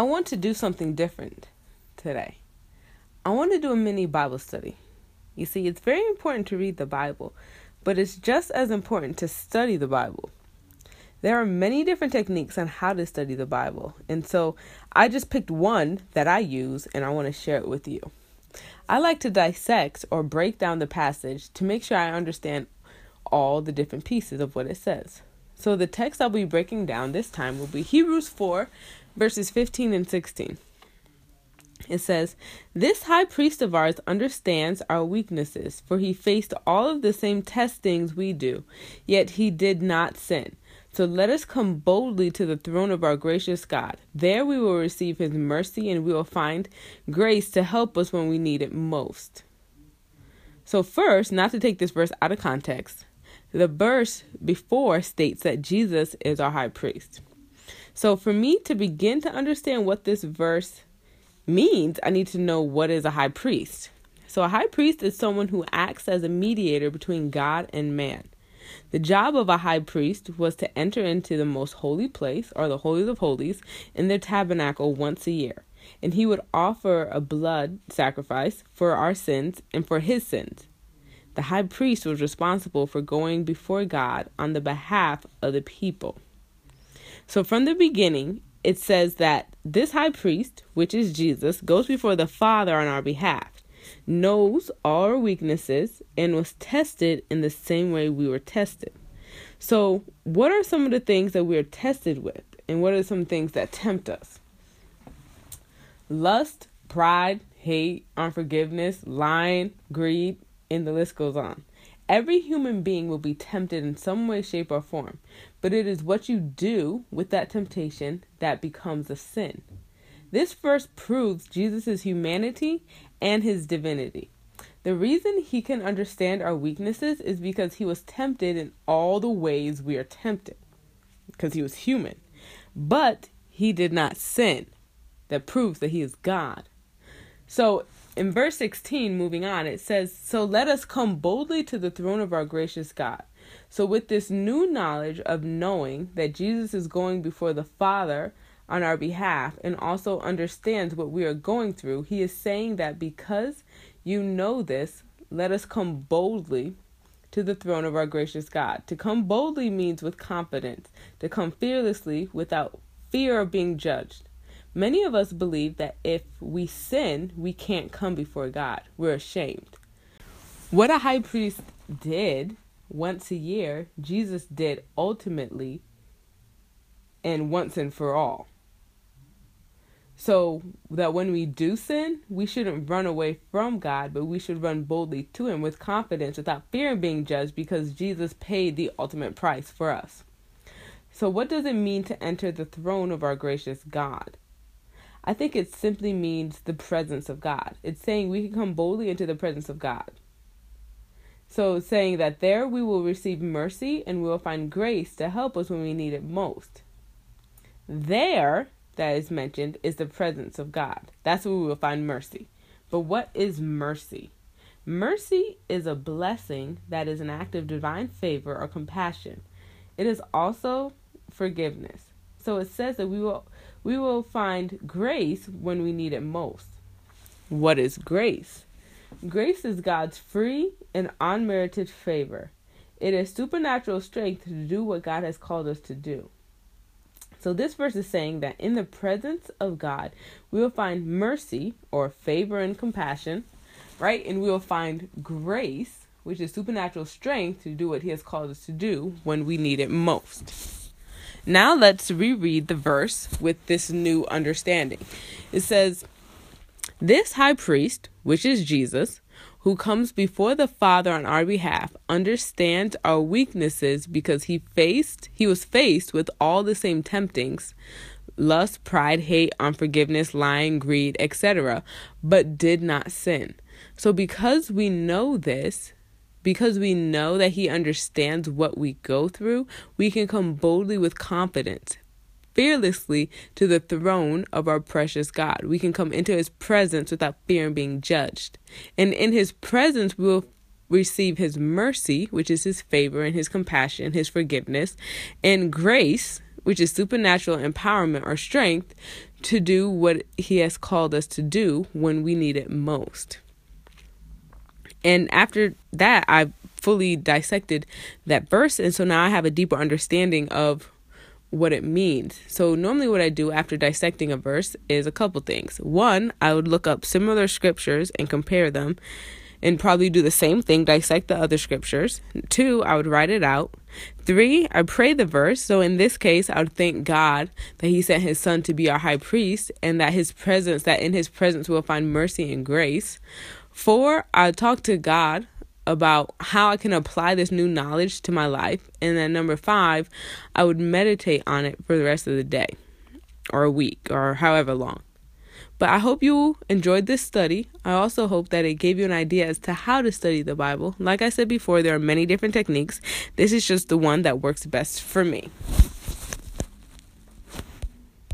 I want to do something different today. I want to do a mini Bible study. You see, it's very important to read the Bible, but it's just as important to study the Bible. There are many different techniques on how to study the Bible, and so I just picked one that I use and I want to share it with you. I like to dissect or break down the passage to make sure I understand all the different pieces of what it says. So the text I'll be breaking down this time will be Hebrews 4, verses 15 and 16. It says, This high priest of ours understands our weaknesses, for he faced all of the same testings we do, yet he did not sin. So let us come boldly to the throne of our gracious God. There we will receive his mercy and we will find grace to help us when we need it most. So, first, not to take this verse out of context, the verse before states that Jesus is our high priest. So, for me to begin to understand what this verse means, I need to know what is a high priest. So, a high priest is someone who acts as a mediator between God and man. The job of a high priest was to enter into the most holy place, or the holies of holies, in the tabernacle once a year, and he would offer a blood sacrifice for our sins and for his sins. The high priest was responsible for going before God on the behalf of the people. So, from the beginning, it says that this high priest, which is Jesus, goes before the Father on our behalf knows our weaknesses, and was tested in the same way we were tested. So, what are some of the things that we are tested with, and what are some things that tempt us? Lust, pride, hate, unforgiveness, lying, greed, and the list goes on. Every human being will be tempted in some way, shape, or form, but it is what you do with that temptation that becomes a sin. This verse proves Jesus' humanity and his divinity. The reason he can understand our weaknesses is because he was tempted in all the ways we are tempted, because he was human. But he did not sin. That proves that he is God. So in verse 16, moving on, it says, So let us come boldly to the throne of our gracious God. So, with this new knowledge of knowing that Jesus is going before the Father on our behalf and also understands what we are going through, he is saying that because you know this, let us come boldly to the throne of our gracious God. To come boldly means with confidence, to come fearlessly without fear of being judged. Many of us believe that if we sin, we can't come before God. We're ashamed. What a high priest did once a year, Jesus did ultimately and once and for all. So that when we do sin, we shouldn't run away from God, but we should run boldly to Him with confidence without fear of being judged because Jesus paid the ultimate price for us. So, what does it mean to enter the throne of our gracious God? I think it simply means the presence of God. It's saying we can come boldly into the presence of God. So, saying that there we will receive mercy and we will find grace to help us when we need it most. There that is mentioned is the presence of God. That's where we will find mercy. But what is mercy? Mercy is a blessing that is an act of divine favor or compassion. It is also forgiveness. So it says that we will we will find grace when we need it most. What is grace? Grace is God's free and unmerited favor. It is supernatural strength to do what God has called us to do. So this verse is saying that in the presence of God, we will find mercy or favor and compassion, right? And we will find grace, which is supernatural strength to do what he has called us to do when we need it most. Now let's reread the verse with this new understanding. It says, This high priest, which is Jesus, who comes before the Father on our behalf, understands our weaknesses because he faced he was faced with all the same temptings lust, pride, hate, unforgiveness, lying, greed, etc., but did not sin. So because we know this, because we know that he understands what we go through, we can come boldly with confidence, fearlessly to the throne of our precious God. We can come into his presence without fear of being judged. And in his presence, we will receive his mercy, which is his favor and his compassion, his forgiveness, and grace, which is supernatural empowerment or strength to do what He has called us to do when we need it most. And after that, I fully dissected that verse. And so now I have a deeper understanding of what it means. So, normally, what I do after dissecting a verse is a couple things. One, I would look up similar scriptures and compare them and probably do the same thing, dissect the other scriptures. Two, I would write it out. Three, I pray the verse. So in this case, I would thank God that He sent His Son to be our high priest and that His presence, that in His presence we'll find mercy and grace. Four, I talk to God about how I can apply this new knowledge to my life. And then number five, I would meditate on it for the rest of the day or a week or however long. But I hope you enjoyed this study. I also hope that it gave you an idea as to how to study the Bible. Like I said before, there are many different techniques. This is just the one that works best for me.